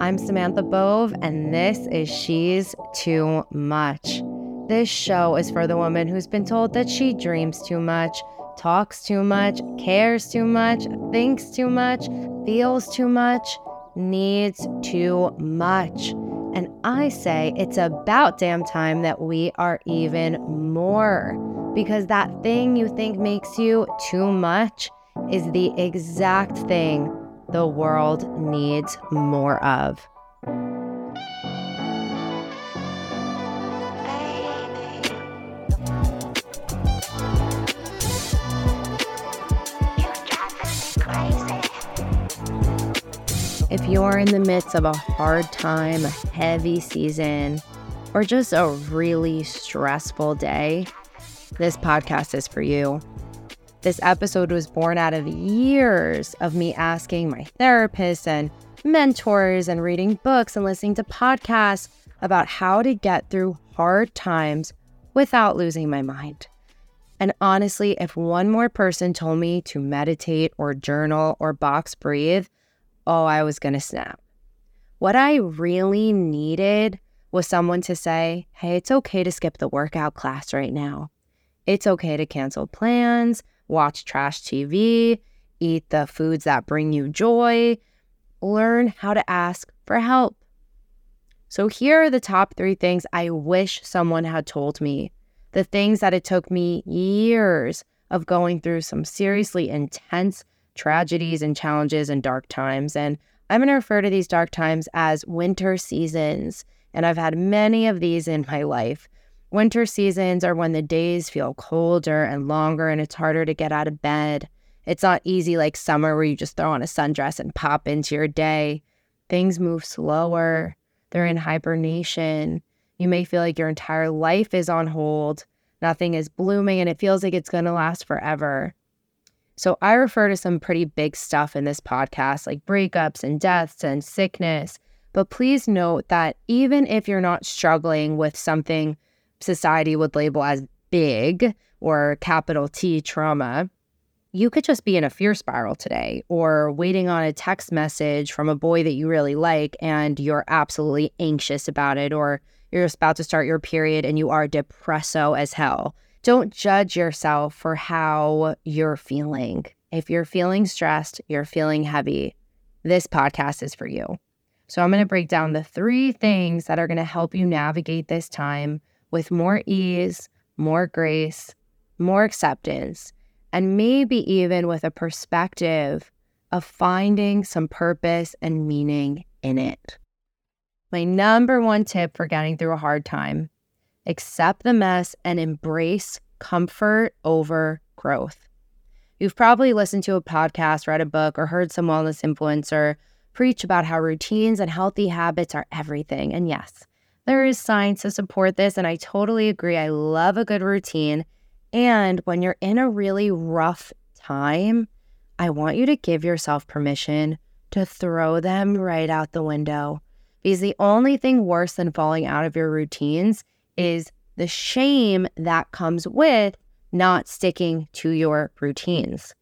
I'm Samantha Bove, and this is She's Too Much. This show is for the woman who's been told that she dreams too much, talks too much, cares too much, thinks too much, feels too much, needs too much. And I say it's about damn time that we are even more. Because that thing you think makes you too much is the exact thing the world needs more of. If you're in the midst of a hard time, a heavy season, or just a really stressful day, this podcast is for you. This episode was born out of years of me asking my therapists and mentors and reading books and listening to podcasts about how to get through hard times without losing my mind. And honestly, if one more person told me to meditate or journal or box breathe, oh, I was going to snap. What I really needed was someone to say, hey, it's okay to skip the workout class right now. It's okay to cancel plans, watch trash TV, eat the foods that bring you joy, learn how to ask for help. So, here are the top three things I wish someone had told me. The things that it took me years of going through some seriously intense tragedies and challenges and dark times. And I'm going to refer to these dark times as winter seasons. And I've had many of these in my life. Winter seasons are when the days feel colder and longer and it's harder to get out of bed. It's not easy like summer where you just throw on a sundress and pop into your day. Things move slower, they're in hibernation. You may feel like your entire life is on hold, nothing is blooming, and it feels like it's going to last forever. So I refer to some pretty big stuff in this podcast, like breakups and deaths and sickness. But please note that even if you're not struggling with something society would label as big or capital T trauma, you could just be in a fear spiral today or waiting on a text message from a boy that you really like and you're absolutely anxious about it, or you're just about to start your period and you are depresso as hell. Don't judge yourself for how you're feeling. If you're feeling stressed, you're feeling heavy, this podcast is for you. So, I'm going to break down the three things that are going to help you navigate this time with more ease, more grace, more acceptance, and maybe even with a perspective of finding some purpose and meaning in it. My number one tip for getting through a hard time accept the mess, and embrace comfort over growth. You've probably listened to a podcast, read a book, or heard some wellness influencer preach about how routines and healthy habits are everything. And yes, there is science to support this, and I totally agree. I love a good routine. And when you're in a really rough time, I want you to give yourself permission to throw them right out the window. Because the only thing worse than falling out of your routines is the shame that comes with not sticking to your routines.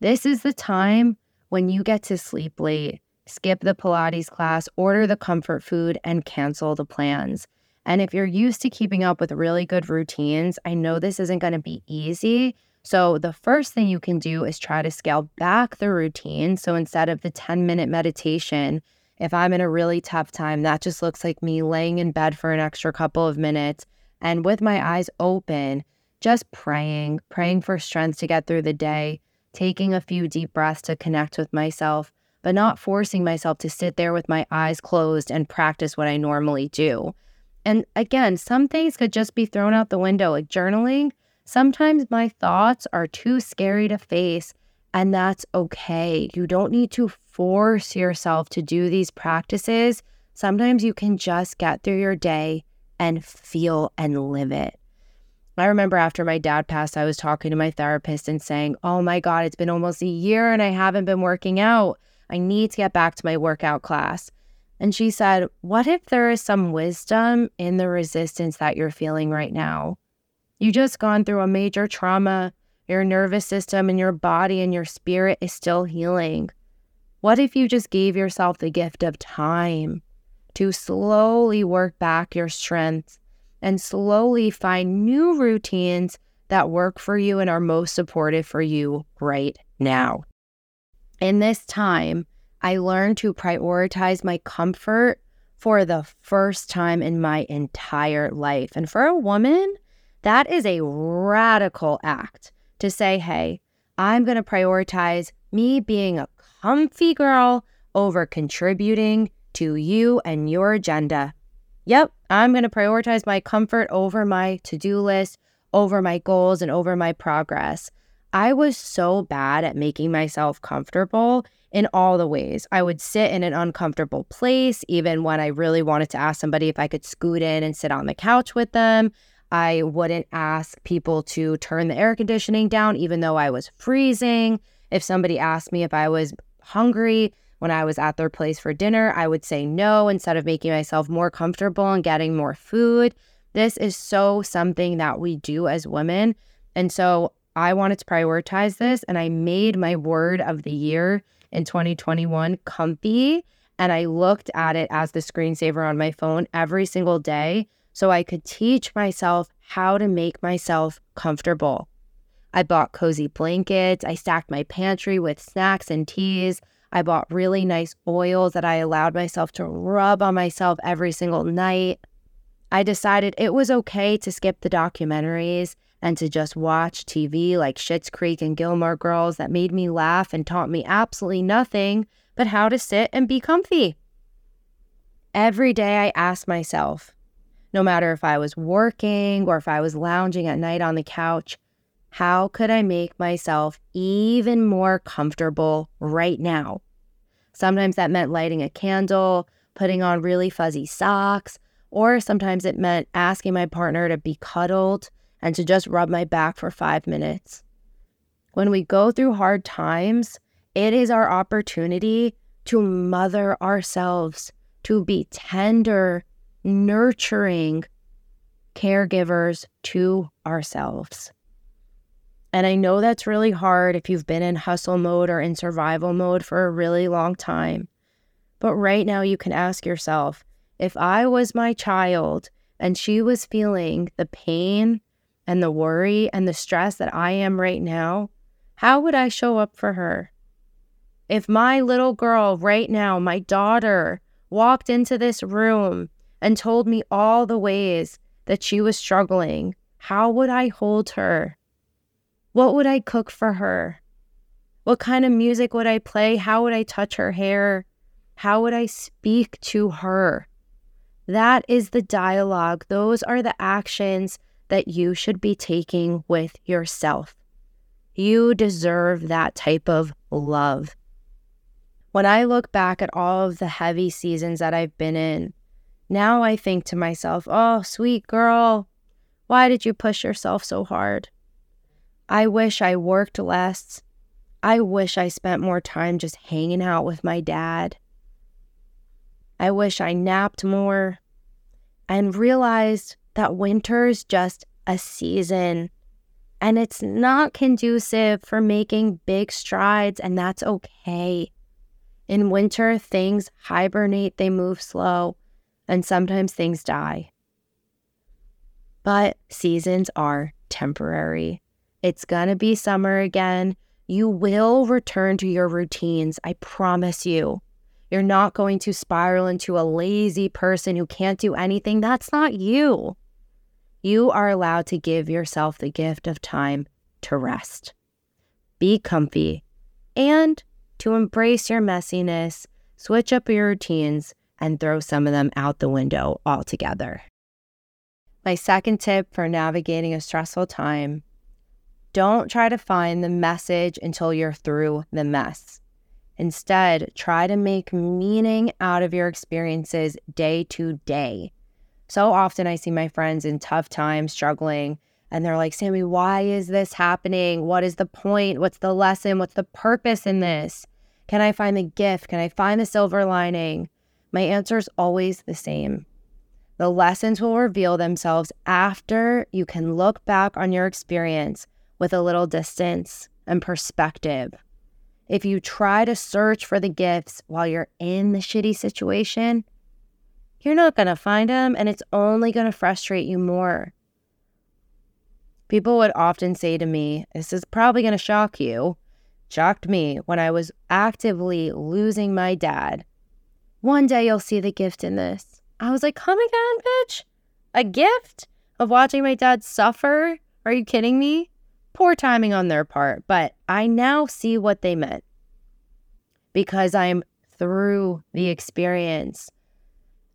This is the time when you get to sleep late, skip the Pilates class, order the comfort food, and cancel the plans. And if you're used to keeping up with really good routines, I know this isn't going to be easy. So, the first thing you can do is try to scale back the routine. So, instead of the 10 minute meditation, if I'm in a really tough time, that just looks like me laying in bed for an extra couple of minutes and with my eyes open, just praying, praying for strength to get through the day, taking a few deep breaths to connect with myself, but not forcing myself to sit there with my eyes closed and practice what I normally do. And again, some things could just be thrown out the window, like journaling. Sometimes my thoughts are too scary to face and that's okay. You don't need to force yourself to do these practices. Sometimes you can just get through your day and feel and live it. I remember after my dad passed, I was talking to my therapist and saying, Oh my God, it's been almost a year and I haven't been working out. I need to get back to my workout class. And she said, What if there is some wisdom in the resistance that you're feeling right now? You just gone through a major trauma your nervous system and your body and your spirit is still healing. What if you just gave yourself the gift of time to slowly work back your strength and slowly find new routines that work for you and are most supportive for you right now? In this time, I learned to prioritize my comfort for the first time in my entire life. And for a woman, that is a radical act to say, hey, I'm going to prioritize me being a comfy girl over contributing to you and your agenda. Yep, I'm going to prioritize my comfort over my to do list, over my goals, and over my progress. I was so bad at making myself comfortable in all the ways. I would sit in an uncomfortable place, even when I really wanted to ask somebody if I could scoot in and sit on the couch with them. I wouldn't ask people to turn the air conditioning down, even though I was freezing. If somebody asked me if I was hungry when I was at their place for dinner, I would say no instead of making myself more comfortable and getting more food. This is so something that we do as women. And so I wanted to prioritize this, and I made my word of the year in 2021 comfy. And I looked at it as the screensaver on my phone every single day so I could teach myself how to make myself comfortable. I bought cozy blankets. I stacked my pantry with snacks and teas. I bought really nice oils that I allowed myself to rub on myself every single night. I decided it was okay to skip the documentaries and to just watch TV like Schitt's Creek and Gilmore Girls that made me laugh and taught me absolutely nothing but how to sit and be comfy. Every day I asked myself, no matter if I was working or if I was lounging at night on the couch, how could I make myself even more comfortable right now? Sometimes that meant lighting a candle, putting on really fuzzy socks, or sometimes it meant asking my partner to be cuddled and to just rub my back for five minutes. When we go through hard times, it is our opportunity to mother ourselves, to be tender, nurturing caregivers to ourselves. And I know that's really hard if you've been in hustle mode or in survival mode for a really long time. But right now, you can ask yourself if I was my child and she was feeling the pain and the worry and the stress that I am right now, how would I show up for her? If my little girl right now, my daughter, walked into this room and told me all the ways that she was struggling, how would I hold her? What would I cook for her? What kind of music would I play? How would I touch her hair? How would I speak to her? That is the dialogue. Those are the actions that you should be taking with yourself. You deserve that type of love. When I look back at all of the heavy seasons that I've been in, now I think to myself, oh, sweet girl, why did you push yourself so hard? I wish I worked less. I wish I spent more time just hanging out with my dad. I wish I napped more and realized that winter is just a season and it's not conducive for making big strides, and that's okay. In winter, things hibernate, they move slow, and sometimes things die. But seasons are temporary. It's gonna be summer again. You will return to your routines, I promise you. You're not going to spiral into a lazy person who can't do anything. That's not you you are allowed to give yourself the gift of time to rest, be comfy, and to embrace your messiness, switch up your routines, and throw some of them out the window altogether. My second tip for navigating a stressful time don't try to find the message until you're through the mess. Instead, try to make meaning out of your experiences day to day. So often I see my friends in tough times struggling, and they're like, Sammy, why is this happening? What is the point? What's the lesson? What's the purpose in this? Can I find the gift? Can I find the silver lining? My answer is always the same. The lessons will reveal themselves after you can look back on your experience with a little distance and perspective. If you try to search for the gifts while you're in the shitty situation, you're not going to find them and it's only going to frustrate you more. People would often say to me, This is probably going to shock you. Shocked me when I was actively losing my dad. One day you'll see the gift in this. I was like, Come again, bitch? A gift of watching my dad suffer? Are you kidding me? Poor timing on their part, but I now see what they meant because I'm through the experience.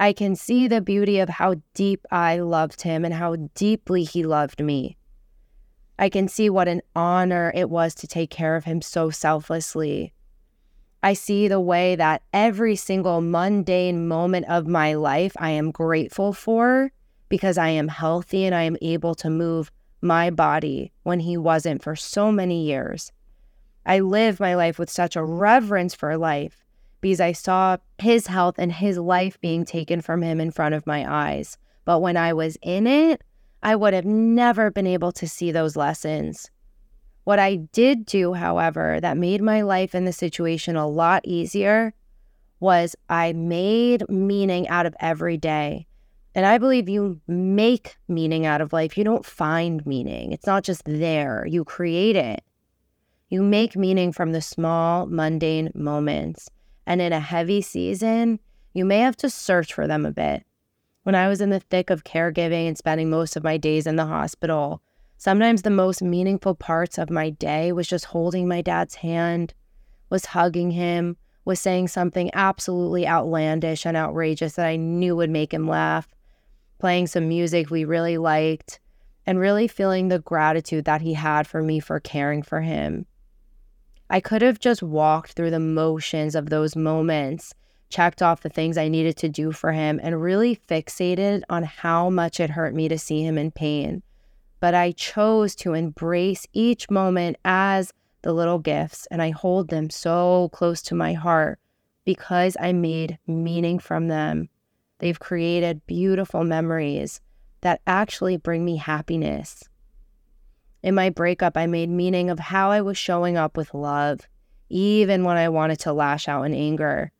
I can see the beauty of how deep I loved him and how deeply he loved me. I can see what an honor it was to take care of him so selflessly. I see the way that every single mundane moment of my life I am grateful for because I am healthy and I am able to move my body when he wasn't for so many years. I live my life with such a reverence for life because I saw his health and his life being taken from him in front of my eyes. But when I was in it, I would have never been able to see those lessons. What I did do, however, that made my life in the situation a lot easier was I made meaning out of every day. And I believe you make meaning out of life. You don't find meaning, it's not just there, you create it. You make meaning from the small, mundane moments. And in a heavy season, you may have to search for them a bit. When I was in the thick of caregiving and spending most of my days in the hospital, sometimes the most meaningful parts of my day was just holding my dad's hand, was hugging him, was saying something absolutely outlandish and outrageous that I knew would make him laugh, playing some music we really liked, and really feeling the gratitude that he had for me for caring for him. I could have just walked through the motions of those moments checked off the things I needed to do for him, and really fixated on how much it hurt me to see him in pain. But I chose to embrace each moment as the little gifts, and I hold them so close to my heart because I made meaning from them. They've created beautiful memories that actually bring me happiness. In my breakup, I made meaning of how I was showing up with love, even when I wanted to lash out in anger.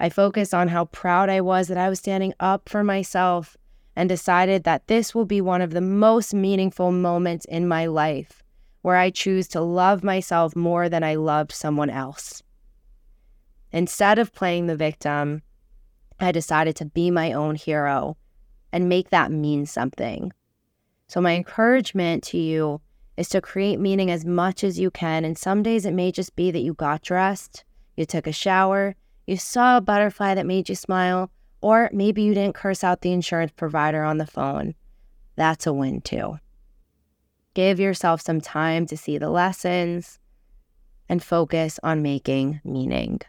I focused on how proud I was that I was standing up for myself and decided that this will be one of the most meaningful moments in my life where I choose to love myself more than I loved someone else. Instead of playing the victim, I decided to be my own hero and make that mean something. So, my encouragement to you is to create meaning as much as you can. And some days it may just be that you got dressed, you took a shower, you saw a butterfly that made you smile, or maybe you didn't curse out the insurance provider on the phone. That's a win too. Give yourself some time to see the lessons and focus on making meaning.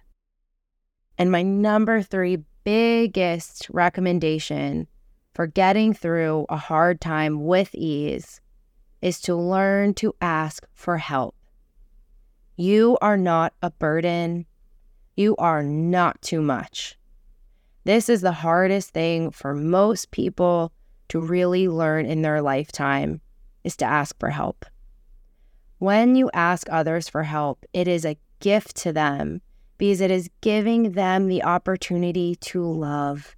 And my number three biggest recommendation for getting through a hard time with ease is to learn to ask for help. You are not a burden you are not too much. This is the hardest thing for most people to really learn in their lifetime is to ask for help. When you ask others for help, it is a gift to them because it is giving them the opportunity to love.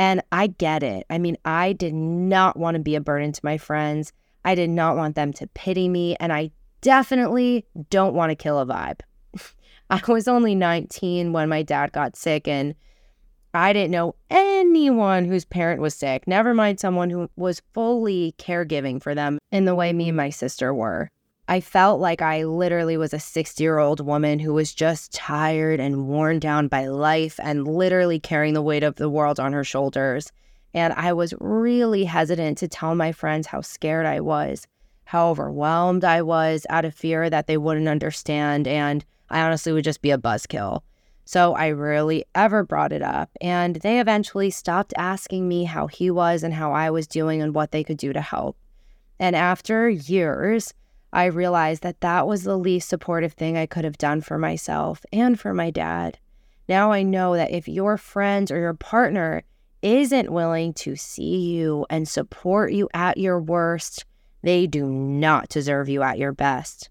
And I get it. I mean, I did not want to be a burden to my friends. I did not want them to pity me. And I definitely don't want to kill a vibe. I was only 19 when my dad got sick, and I didn't know anyone whose parent was sick, never mind someone who was fully caregiving for them in the way me and my sister were. I felt like I literally was a 60 year old woman who was just tired and worn down by life and literally carrying the weight of the world on her shoulders. And I was really hesitant to tell my friends how scared I was, how overwhelmed I was out of fear that they wouldn't understand. And I honestly would just be a buzzkill. So I rarely ever brought it up. And they eventually stopped asking me how he was and how I was doing and what they could do to help. And after years, I realized that that was the least supportive thing I could have done for myself and for my dad. Now I know that if your friends or your partner isn't willing to see you and support you at your worst, they do not deserve you at your best.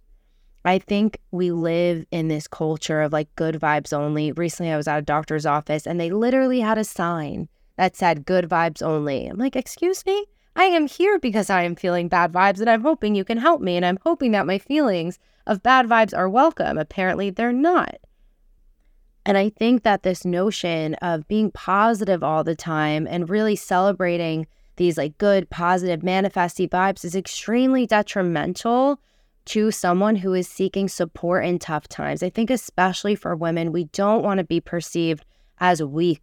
I think we live in this culture of like good vibes only. Recently, I was at a doctor's office and they literally had a sign that said good vibes only. I'm like, excuse me? I am here because I am feeling bad vibes and I'm hoping you can help me. And I'm hoping that my feelings of bad vibes are welcome. Apparently, they're not. And I think that this notion of being positive all the time and really celebrating these like good, positive, manifesty vibes is extremely detrimental to someone who is seeking support in tough times. I think, especially for women, we don't want to be perceived as weak,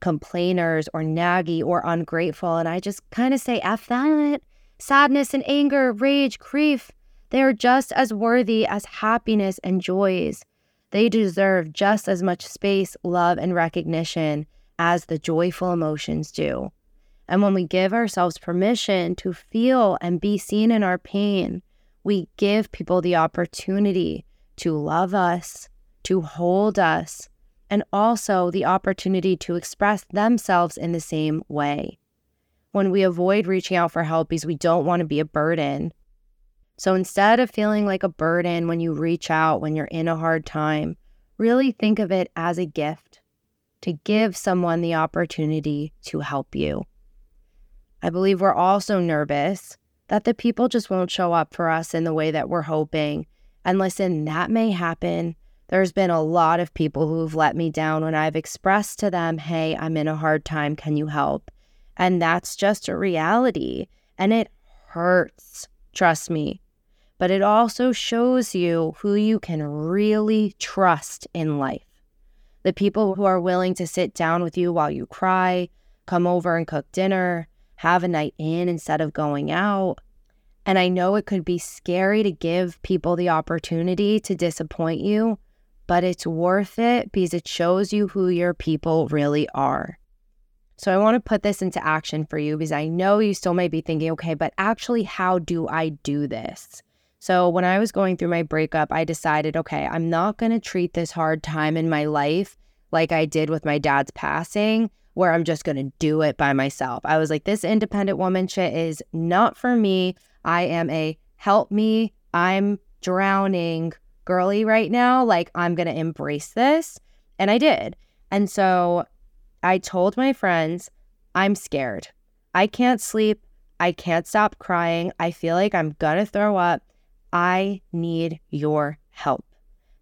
complainers, or naggy or ungrateful. And I just kind of say, F that. Sadness and anger, rage, grief, they are just as worthy as happiness and joys. They deserve just as much space, love, and recognition as the joyful emotions do. And when we give ourselves permission to feel and be seen in our pain, we give people the opportunity to love us, to hold us, and also the opportunity to express themselves in the same way. When we avoid reaching out for help because we don't want to be a burden. So instead of feeling like a burden when you reach out when you're in a hard time, really think of it as a gift to give someone the opportunity to help you. I believe we're also nervous that the people just won't show up for us in the way that we're hoping. And listen, that may happen. There's been a lot of people who've let me down when I've expressed to them, hey, I'm in a hard time. Can you help? And that's just a reality. And it hurts, trust me. But it also shows you who you can really trust in life. The people who are willing to sit down with you while you cry, come over and cook dinner, have a night in instead of going out. And I know it could be scary to give people the opportunity to disappoint you, but it's worth it because it shows you who your people really are. So I want to put this into action for you because I know you still may be thinking, okay, but actually, how do I do this? So when I was going through my breakup, I decided, okay, I'm not going to treat this hard time in my life like I did with my dad's passing, where I'm just going to do it by myself. I was like, this independent woman shit is not for me. I am a help me, I'm drowning girly right now. Like, I'm going to embrace this. And I did. And so I told my friends, I'm scared. I can't sleep. I can't stop crying. I feel like I'm going to throw up. I need your help.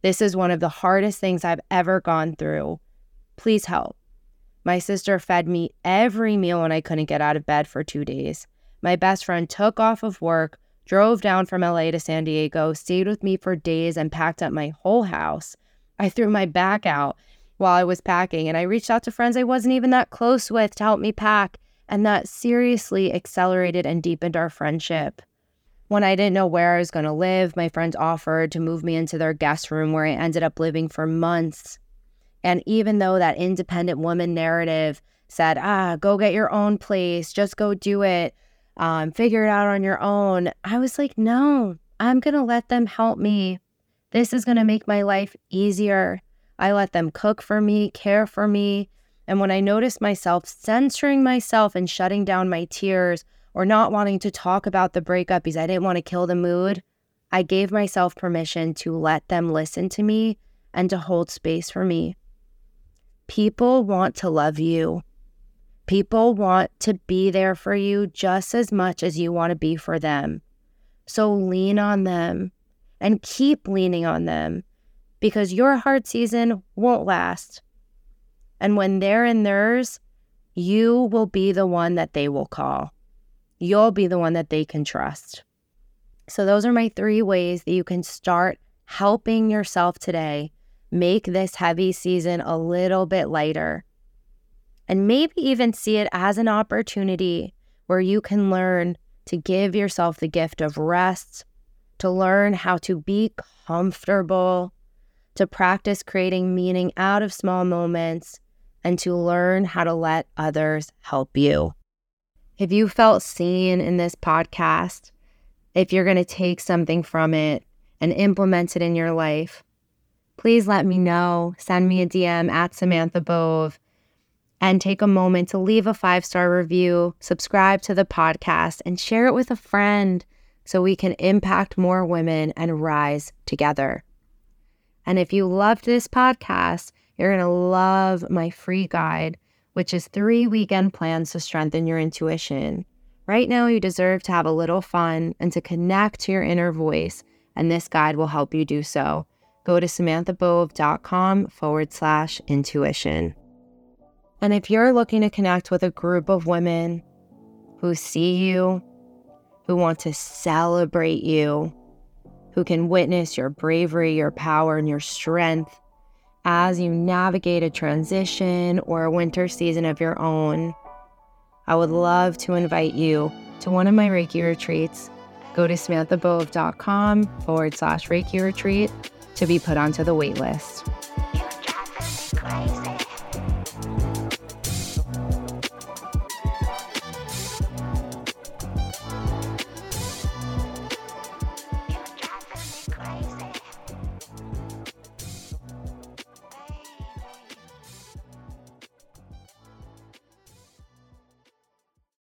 This is one of the hardest things I've ever gone through. Please help. My sister fed me every meal when I couldn't get out of bed for two days. My best friend took off of work, drove down from LA to San Diego, stayed with me for days, and packed up my whole house. I threw my back out while I was packing, and I reached out to friends I wasn't even that close with to help me pack, and that seriously accelerated and deepened our friendship. When I didn't know where I was going to live, my friends offered to move me into their guest room where I ended up living for months. And even though that independent woman narrative said, ah, go get your own place, just go do it, um, figure it out on your own, I was like, no, I'm going to let them help me. This is going to make my life easier. I let them cook for me, care for me. And when I noticed myself censoring myself and shutting down my tears or not wanting to talk about the breakup because I didn't want to kill the mood, I gave myself permission to let them listen to me and to hold space for me. People want to love you. People want to be there for you just as much as you want to be for them. So lean on them and keep leaning on them because your hard season won't last. And when they're in theirs, you will be the one that they will call. You'll be the one that they can trust. So, those are my three ways that you can start helping yourself today make this heavy season a little bit lighter. And maybe even see it as an opportunity where you can learn to give yourself the gift of rest, to learn how to be comfortable, to practice creating meaning out of small moments, and to learn how to let others help you. If you felt seen in this podcast, if you're going to take something from it and implement it in your life, please let me know. Send me a DM at Samantha Bove and take a moment to leave a five star review, subscribe to the podcast, and share it with a friend. so we can impact more women and rise together. And if you loved this podcast, you're going to love my free guide, which is three weekend plans to strengthen your intuition. Right now, you deserve to have a little fun and to connect to your inner voice, and this guide will help you do so. Go to samanthabove.com forward slash intuition. And if you're looking to connect with a group of women who see you, who want to celebrate you, who can witness your bravery, your power, and your strength as you navigate a transition or a winter season of your own, I would love to invite you to one of my Reiki retreats. Go to samanthabove.com forward slash Reiki retreat to be put onto the waitlist.